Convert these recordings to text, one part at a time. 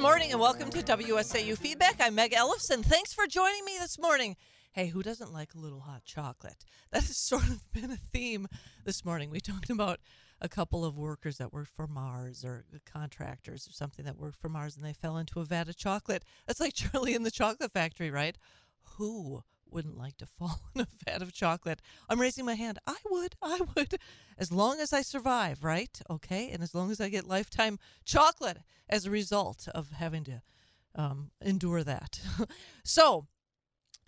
morning and welcome to WSAU Feedback. I'm Meg Ellefson. Thanks for joining me this morning. Hey, who doesn't like a little hot chocolate? That has sort of been a theme this morning. We talked about a couple of workers that worked for Mars or contractors or something that worked for Mars and they fell into a vat of chocolate. That's like Charlie in the Chocolate Factory, right? Who wouldn't like to fall in a vat of chocolate? I'm raising my hand. I would. I would. As long as I survive, right? Okay. And as long as I get lifetime chocolate as a result of having to um, endure that. so,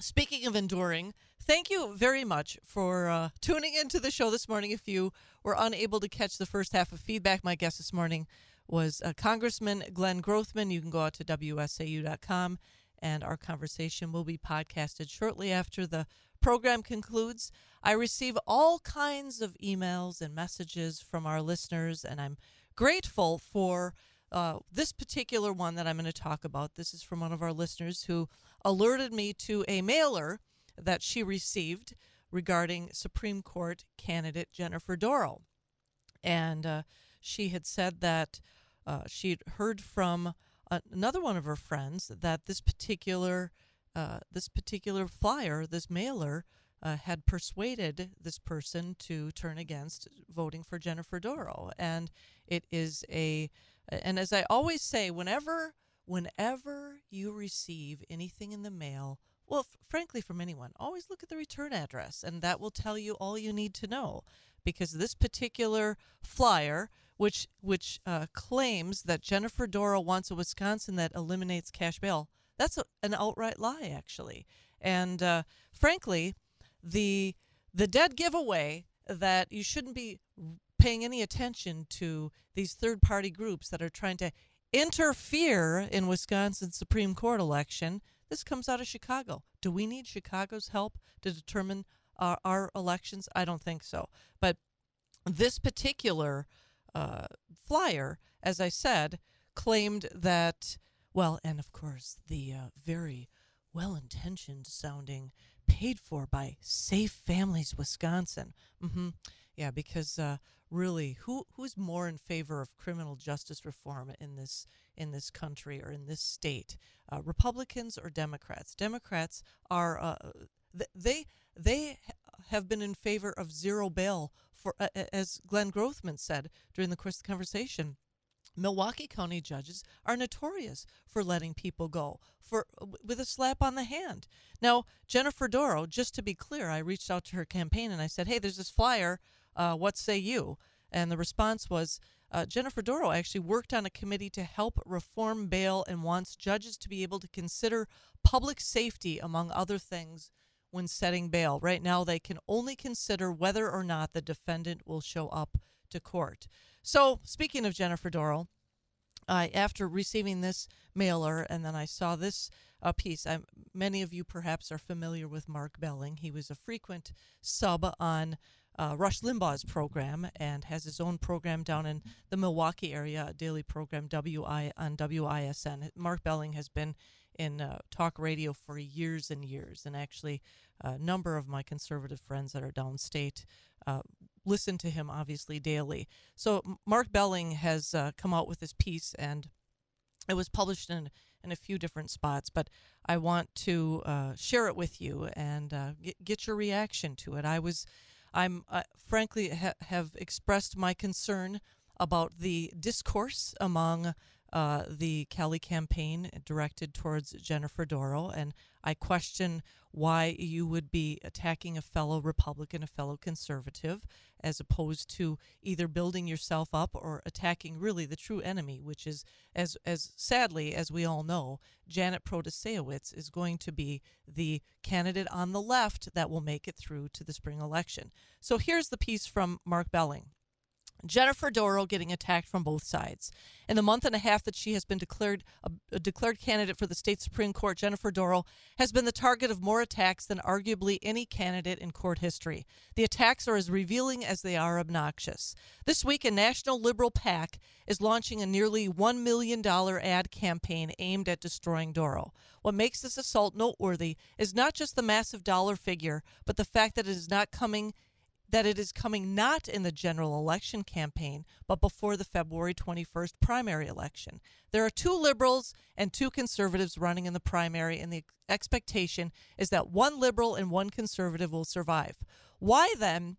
speaking of enduring, thank you very much for uh, tuning into the show this morning. If you were unable to catch the first half of feedback, my guest this morning was uh, Congressman Glenn Grothman. You can go out to WSAU.com and our conversation will be podcasted shortly after the program concludes. I receive all kinds of emails and messages from our listeners, and I'm grateful for uh, this particular one that I'm going to talk about. This is from one of our listeners who alerted me to a mailer that she received regarding Supreme Court candidate Jennifer Dorow. And uh, she had said that uh, she'd heard from another one of her friends that this particular uh, this particular flyer, this mailer, uh, had persuaded this person to turn against voting for Jennifer Dorow, and it is a and as I always say, whenever whenever you receive anything in the mail, well, f- frankly, from anyone, always look at the return address, and that will tell you all you need to know. Because this particular flyer, which which uh, claims that Jennifer Dorow wants a Wisconsin that eliminates cash bail, that's a, an outright lie, actually. And uh, frankly, the the dead giveaway that you shouldn't be paying any attention to these third party groups that are trying to interfere in Wisconsin's Supreme Court election. This comes out of Chicago. Do we need Chicago's help to determine our, our elections? I don't think so. But this particular uh, flyer, as I said, claimed that, well, and of course, the uh, very well intentioned sounding paid for by Safe Families Wisconsin. Mm-hmm. Yeah, because uh, really, who who's more in favor of criminal justice reform in this in this country or in this state, uh, Republicans or Democrats? Democrats are uh, they they have been in favor of zero bail for, uh, as Glenn Grothman said during the course of the conversation. Milwaukee County judges are notorious for letting people go for with a slap on the hand. Now, Jennifer Dorow, just to be clear, I reached out to her campaign and I said, "Hey, there's this flyer. Uh, what say you?" And the response was, uh, Jennifer Dorow actually worked on a committee to help reform bail and wants judges to be able to consider public safety, among other things, when setting bail. Right now, they can only consider whether or not the defendant will show up to court. So, speaking of Jennifer Dorow, uh, after receiving this mailer and then I saw this uh, piece, I'm, many of you perhaps are familiar with Mark Belling. He was a frequent sub on uh, Rush Limbaugh's program and has his own program down in the Milwaukee area, a daily program WI on WISN. Mark Belling has been in uh, talk radio for years and years, and actually, a number of my conservative friends that are downstate uh, listen to him obviously daily. So Mark Belling has uh, come out with this piece, and it was published in in a few different spots. But I want to uh, share it with you and uh, get, get your reaction to it. I was, I'm uh, frankly ha- have expressed my concern about the discourse among uh, the Kelly campaign directed towards Jennifer Dorow, and I question why you would be attacking a fellow Republican, a fellow conservative, as opposed to either building yourself up or attacking really the true enemy, which is, as as sadly as we all know, Janet Protasiewicz is going to be the candidate on the left that will make it through to the spring election. So here's the piece from Mark Belling. Jennifer Dorow getting attacked from both sides. In the month and a half that she has been declared a, a, declared candidate for the state supreme court, Jennifer Dorow has been the target of more attacks than arguably any candidate in court history. The attacks are as revealing as they are obnoxious. This week, a national liberal PAC is launching a nearly $1 million ad campaign aimed at destroying Dorow. What makes this assault noteworthy is not just the massive dollar figure, but the fact that it is not coming that it is coming not in the general election campaign, but before the February 21st primary election. There are two liberals and two conservatives running in the primary, and the expectation is that one liberal and one conservative will survive. Why then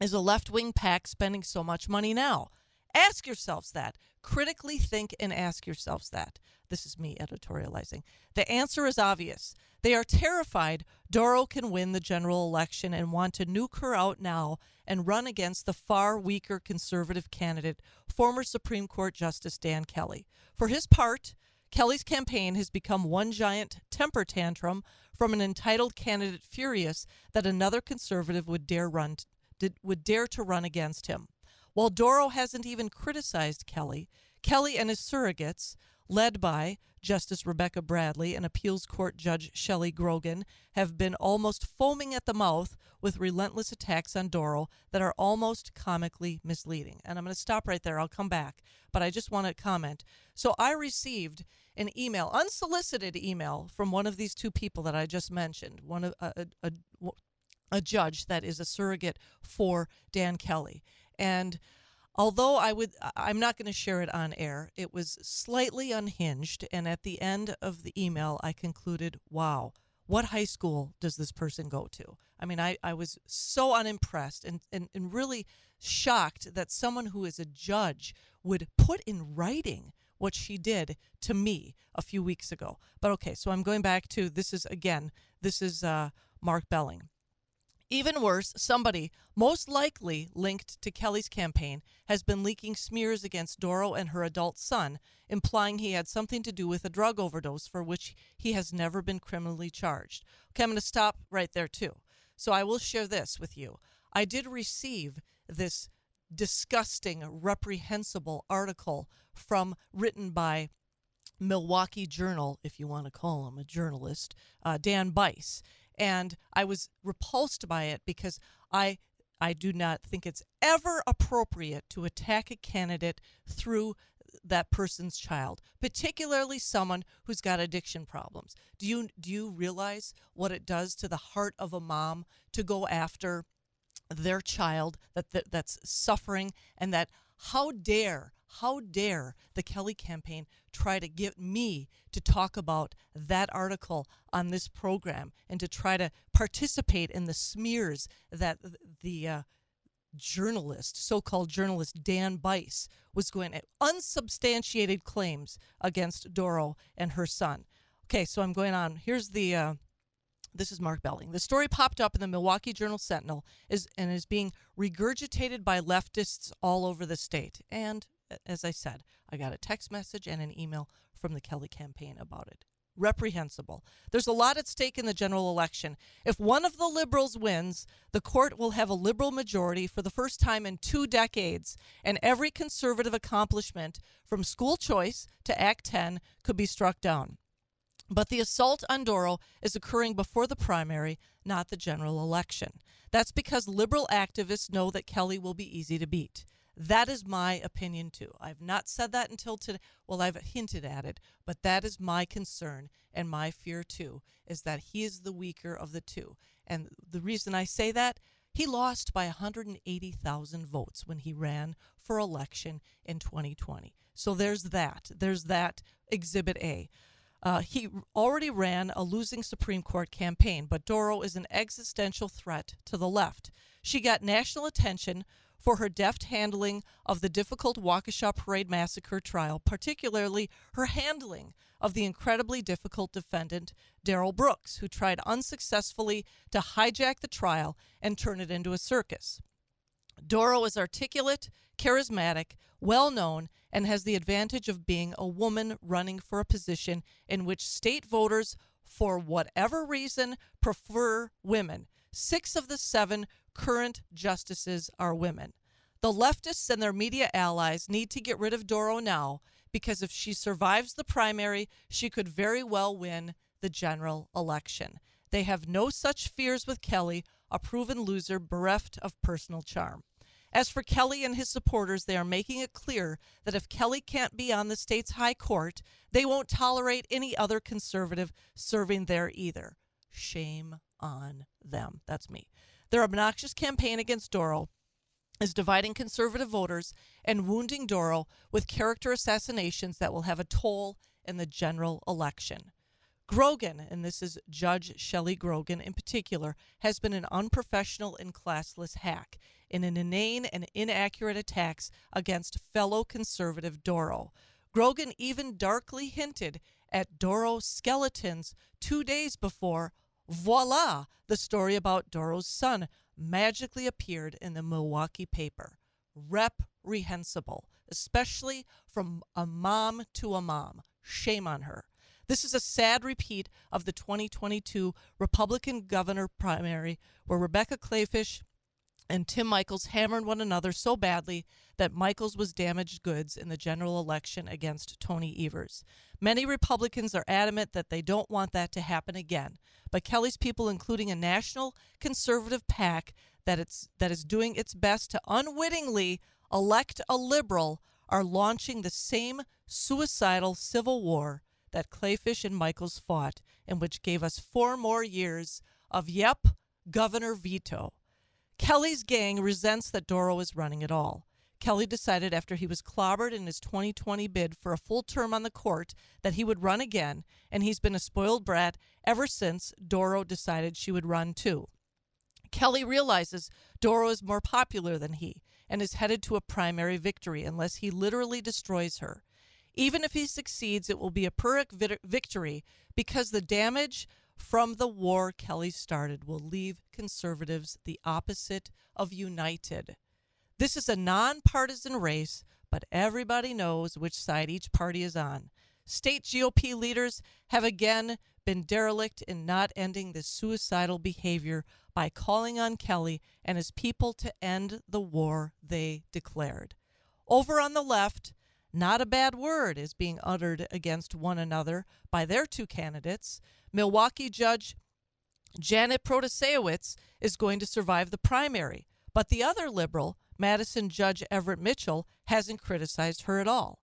is a left wing PAC spending so much money now? Ask yourselves that. Critically think and ask yourselves that. This is me editorializing. The answer is obvious. They are terrified Dorow can win the general election and want to nuke her out now and run against the far weaker conservative candidate, former Supreme Court Justice Dan Kelly. For his part, Kelly's campaign has become one giant temper tantrum from an entitled candidate furious that another conservative would dare run would dare to run against him. While Dorow hasn't even criticized Kelly, Kelly and his surrogates, led by Justice Rebecca Bradley and appeals court judge Shelley Grogan, have been almost foaming at the mouth with relentless attacks on Dorow that are almost comically misleading. And I'm going to stop right there. I'll come back, but I just want to comment. So I received an email, unsolicited email, from one of these two people that I just mentioned, one of a, a, a, a judge that is a surrogate for Dan Kelly. And although I would I'm not going to share it on air, it was slightly unhinged and at the end of the email I concluded, "Wow, what high school does this person go to?" I mean, I, I was so unimpressed and, and, and really shocked that someone who is a judge would put in writing what she did to me a few weeks ago. But okay, so I'm going back to this is again, this is uh, Mark Belling. Even worse, somebody, most likely linked to Kelly's campaign, has been leaking smears against Dorow and her adult son, implying he had something to do with a drug overdose for which he has never been criminally charged. Okay, I'm going to stop right there, too. So I will share this with you. I did receive this disgusting, reprehensible article from written by Milwaukee Journal, if you want to call him a journalist, uh, Dan Bice and I was repulsed by it because I I do not think it's ever appropriate to attack a candidate through that person's child, particularly someone who's got addiction problems. Do you do you realize what it does to the heart of a mom to go after their child that, that that's suffering and that how dare how dare the Kelly campaign try to get me to talk about that article on this program and to try to participate in the smears that the uh, journalist, so called journalist Dan Bice, was going to unsubstantiated claims against Dorow and her son. Okay, so I'm going on. Here's the. Uh, this is Mark Belling. The story popped up in the Milwaukee Journal Sentinel is and is being regurgitated by leftists all over the state and as I said, I got a text message and an email from the Kelly campaign about it. Reprehensible. There's a lot at stake in the general election. If one of the liberals wins, the court will have a liberal majority for the first time in two decades, and every conservative accomplishment, from school choice to Act 10, could be struck down. But the assault on Dorow is occurring before the primary, not the general election. That's because liberal activists know that Kelly will be easy to beat. That is my opinion too. I've not said that until today. Well, I've hinted at it, but that is my concern and my fear too, is that he is the weaker of the two. And the reason I say that, he lost by 180,000 votes when he ran for election in 2020. So there's that. There's that exhibit A. Uh, he already ran a losing Supreme Court campaign, but Dorow is an existential threat to the left. She got national attention for her deft handling of the difficult Waukesha Parade Massacre trial, particularly her handling of the incredibly difficult defendant, Darrell Brooks, who tried unsuccessfully to hijack the trial and turn it into a circus. Dorow is articulate, charismatic, well known, and has the advantage of being a woman running for a position in which state voters, for whatever reason, prefer women. Six of the seven current justices are women. The leftists and their media allies need to get rid of Dorow now because if she survives the primary, she could very well win the general election. They have no such fears with Kelly, a proven loser bereft of personal charm. As for Kelly and his supporters, they are making it clear that if Kelly can't be on the state's high court, they won't tolerate any other conservative serving there either. Shame on them. That's me. Their obnoxious campaign against Dorow is dividing conservative voters and wounding Dorow with character assassinations that will have a toll in the general election. Grogan, and this is Judge Shelley Grogan in particular, has been an unprofessional and classless hack in an inane and inaccurate attacks against fellow conservative Dorow. Grogan even darkly hinted at Dorow skeletons two days before, voila, the story about Dorow's son magically appeared in the Milwaukee paper. Reprehensible, especially from a mom to a mom. Shame on her. This is a sad repeat of the 2022 Republican governor primary where Rebecca Kleefisch and Tim Michels hammered one another so badly that Michels was damaged goods in the general election against Tony Evers. Many Republicans are adamant that they don't want that to happen again, but Kelly's people, including a national conservative PAC that it's that is doing its best to unwittingly elect a liberal, are launching the same suicidal civil war that Kleefisch and Michels fought, and which gave us four more years of yep, governor veto. Kelly's gang resents that Dorow is running at all. Kelly decided after he was clobbered in his 2020 bid for a full term on the court that he would run again, and he's been a spoiled brat ever since Dorow decided she would run too. Kelly realizes Dorow is more popular than he and is headed to a primary victory unless he literally destroys her. Even if he succeeds, it will be a Pyrrhic victory because the damage from the war Kelly started will leave conservatives the opposite of united. This is a nonpartisan race, but everybody knows which side each party is on. State GOP leaders have again been derelict in not ending this suicidal behavior by calling on Kelly and his people to end the war they declared. Over on the left, not a bad word is being uttered against one another by their two candidates. Milwaukee Judge Janet Protasiewicz is going to survive the primary, but the other liberal, Madison Judge Everett Mitchell, hasn't criticized her at all.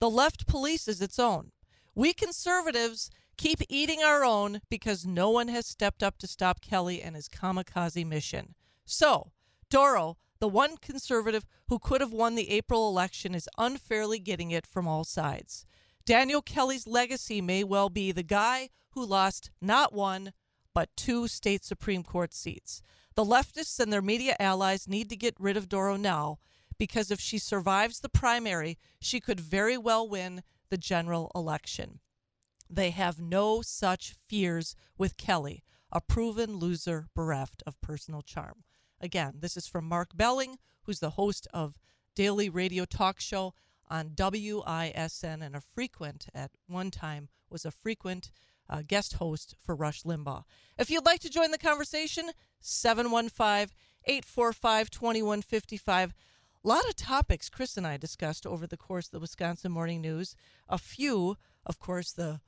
The left polices its own. We conservatives keep eating our own because no one has stepped up to stop Kelly and his kamikaze mission. So, Dorow the one conservative who could have won the April election is unfairly getting it from all sides. Daniel Kelly's legacy may well be the guy who lost not one, but two state Supreme Court seats. The leftists and their media allies need to get rid of Dorow now because if she survives the primary, she could very well win the general election. They have no such fears with Kelly, a proven loser bereft of personal charm. Again, this is from Mark Belling, who's the host of daily radio talk show on WISN and a frequent, at one time, was a frequent uh, guest host for Rush Limbaugh. If you'd like to join the conversation, 715 845 2155. A lot of topics Chris and I discussed over the course of the Wisconsin Morning News. A few, of course, the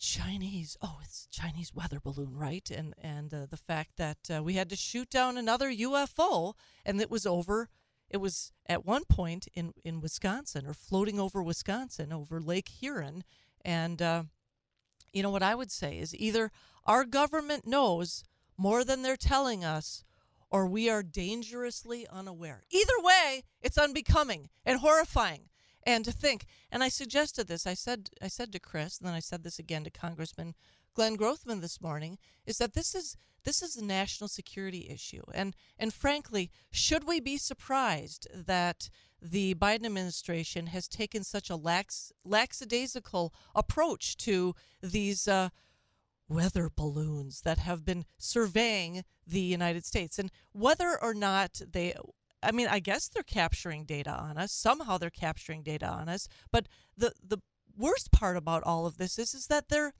Chinese. Oh, it's Chinese weather balloon, right? And and uh, the fact that uh, we had to shoot down another UFO, and it was over. It was at one point in in Wisconsin or floating over Wisconsin, over Lake Huron, and uh, you know what I would say is either our government knows more than they're telling us, or we are dangerously unaware. Either way, it's unbecoming and horrifying and to think and i suggested this i said i said to chris and then i said this again to congressman glenn grothman this morning is that this is this is a national security issue and and frankly should we be surprised that the biden administration has taken such a lax lackadaisical approach to these uh, weather balloons that have been surveying the United States. And whether or not they I mean, I guess they're capturing data on us. Somehow they're capturing data on us. But the the worst part about all of this is is that they're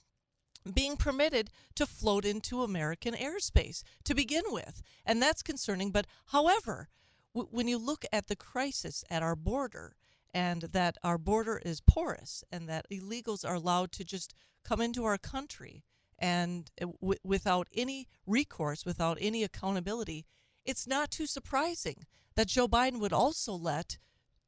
being permitted to float into American airspace to begin with, and that's concerning. But however, w- when you look at the crisis at our border, and that our border is porous, and that illegals are allowed to just come into our country and uh, w- without any recourse, without any accountability, it's not too surprising that Joe Biden would also let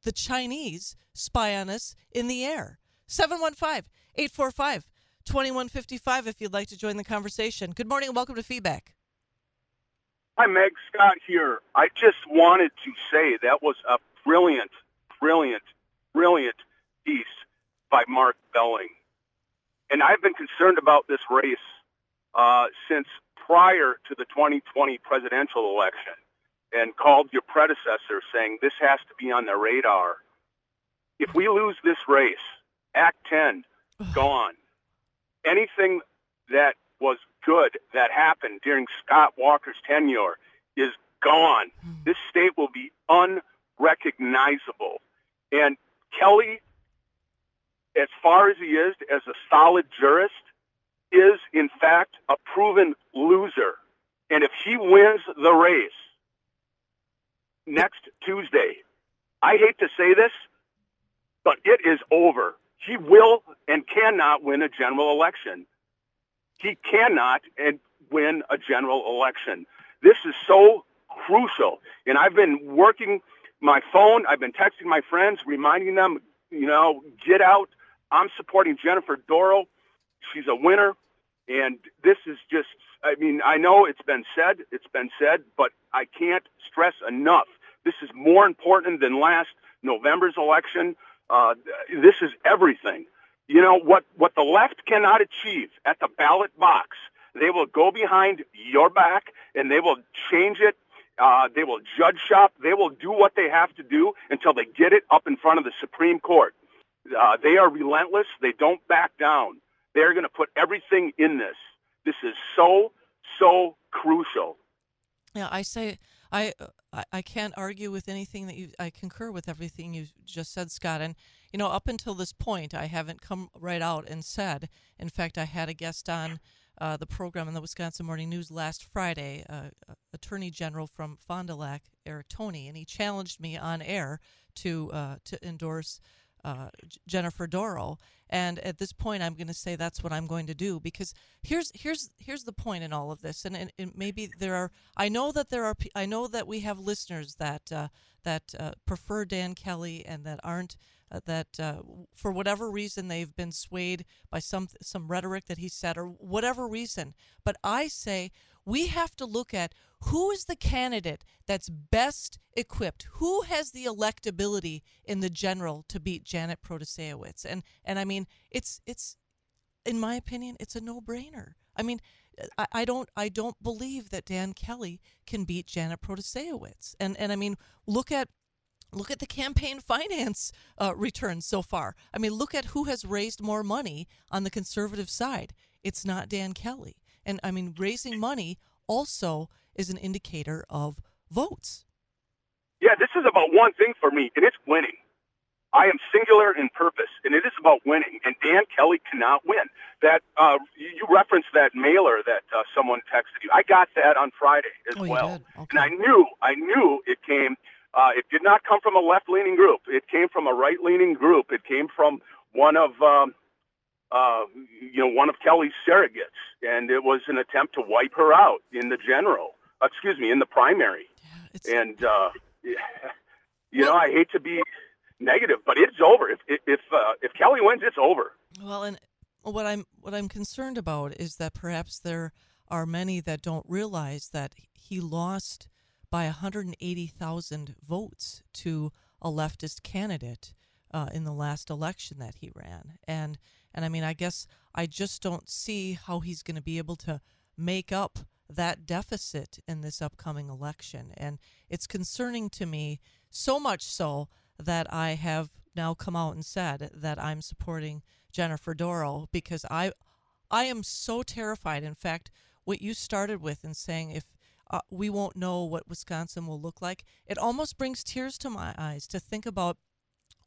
the Chinese spy on us in the air. 715 845 2155 if you'd like to join the conversation. Good morning and welcome to Feedback. Hi, Meg Scott here. I just wanted to say that was a brilliant, brilliant, brilliant piece by Mark Belling. And I've been concerned about this race uh, since prior to the 2020 presidential election and called your predecessor saying this has to be on the radar. If we lose this race, Act 10, gone. Anything that was good that happened during Scott Walker's tenure is gone. Hmm. This state will be unrecognizable. And Kelly, as far as he is as a solid jurist, is in fact a proven loser. And if he wins the race next Tuesday, I hate to say this, but it is over. He will and cannot win a general election. He cannot and win a general election. This is so crucial. And I've been working my phone. I've been texting my friends, reminding them, you know, get out. I'm supporting Jennifer Dorow. She's a winner. And this is just, I mean, I know it's been said, it's been said, but I can't stress enough. This is more important than last November's election. Uh, this is everything. You know, what, what the left cannot achieve at the ballot box, they will go behind your back and they will change it. Uh, they will judge shop. They will do what they have to do until they get it up in front of the Supreme Court. Uh, they are relentless. They don't back down. They're going to put everything in this. This is so, so crucial. Yeah, I say I I can't argue with anything that you. I concur with everything you just said, Scott. And you know, up until this point, I haven't come right out and said. In fact, I had a guest on uh, the program in the Wisconsin Morning News last Friday, uh, Attorney General from Fond du Lac, Eric Toney, and he challenged me on air to uh, to endorse uh, Jennifer Dorow. And at this point, I'm going to say that's what I'm going to do because here's here's here's the point in all of this. And, and, and maybe there are I know that there are I know that we have listeners that uh, that uh, prefer Dan Kelly and that aren't uh, that uh, for whatever reason they've been swayed by some some rhetoric that he said or whatever reason. But I say we have to look at who is the candidate that's best equipped who has the electability in the general to beat janet protasiewicz and and i mean it's it's in my opinion it's a no-brainer i mean I, I don't I don't believe that Dan Kelly can beat Janet Protasiewicz. And and I mean look at look at the campaign finance uh, returns so far. I mean look at who has raised more money on the conservative side. It's not Dan Kelly. And I mean raising money also is an indicator of votes. Yeah, this is about one thing for me, and it's winning. I am singular in purpose, and it is about winning. And Dan Kelly cannot win. That uh, you referenced that mailer that uh, someone texted you. I got that on Friday as oh, well, okay. and I knew, I knew it came. Uh, it did not come from a left-leaning group. It came from a right-leaning group. It came from one of, um, uh, you know, one of Kelly's surrogates, and it was an attempt to wipe her out in the general excuse me, in the primary. Yeah, and uh, you well, know, I hate to be negative, but it's over. If if uh, if Kelly wins, it's over. Well, and what I'm what I'm concerned about is that perhaps there are many that don't realize that he lost by 180,000 votes to a leftist candidate uh, in the last election that he ran, and and I mean, I guess I just don't see how he's going to be able to make up that deficit in this upcoming election. And it's concerning to me so much so that I have now come out and said that I'm supporting Jennifer Dorow because I I am so terrified. In fact, what you started with in saying if uh, we won't know what Wisconsin will look like, it almost brings tears to my eyes to think about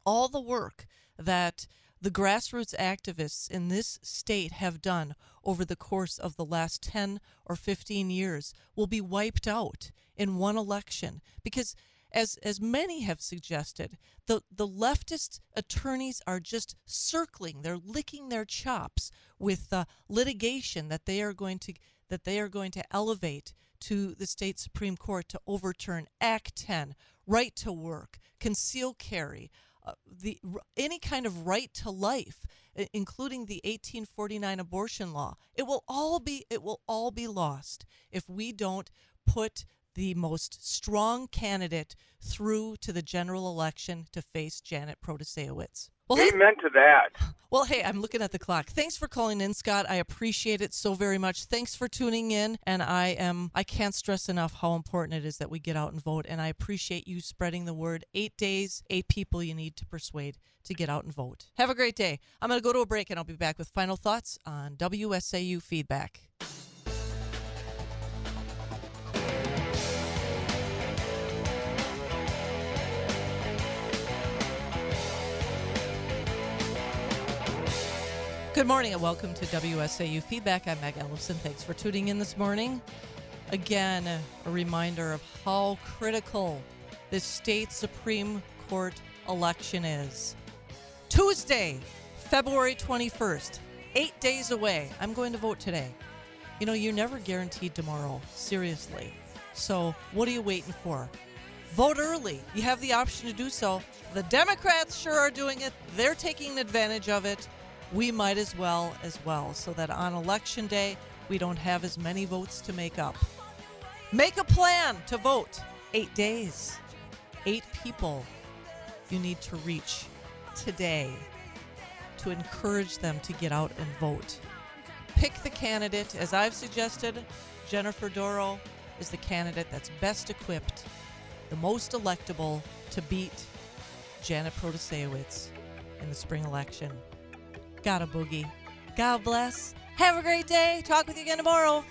all the work that the grassroots activists in this state have done over the course of the last 10 or 15 years will be wiped out in one election because as as many have suggested the the leftist attorneys are just circling they're licking their chops with the litigation that they are going to that they are going to elevate to the state supreme court to overturn act 10 right to work conceal carry Uh, the any kind of right to life, including the 1849 abortion law. It will all be it will all be lost if we don't put the most strong candidate through to the general election to face Janet Protasiewicz. Well, hey, Amen to that. well, hey, I'm looking at the clock. Thanks for calling in, Scott. I appreciate it so very much. Thanks for tuning in, and I am I can't stress enough how important it is that we get out and vote, and I appreciate you spreading the word. 8 days, 8 people you need to persuade to get out and vote. Have a great day. I'm going to go to a break and I'll be back with final thoughts on WSAU feedback. Good morning and welcome to WSAU Feedback. I'm Meg Ellefson. Thanks for tuning in this morning. Again, a reminder of how critical this state Supreme Court election is. Tuesday, February 21st, eight days away. I'm going to vote today. You know, you're never guaranteed tomorrow, seriously. So, what are you waiting for? Vote early. You have the option to do so. The Democrats sure are doing it, they're taking advantage of it we might as well as well so that on election day we don't have as many votes to make up. Make a plan to vote. Eight days, eight people you need to reach today to encourage them to get out and vote. Pick the candidate, as I've suggested. Jennifer Dorow is the candidate that's best equipped, the most electable to beat Janet Protasiewicz in the spring election. Got a boogie. God bless. Have a great day. Talk with you again tomorrow.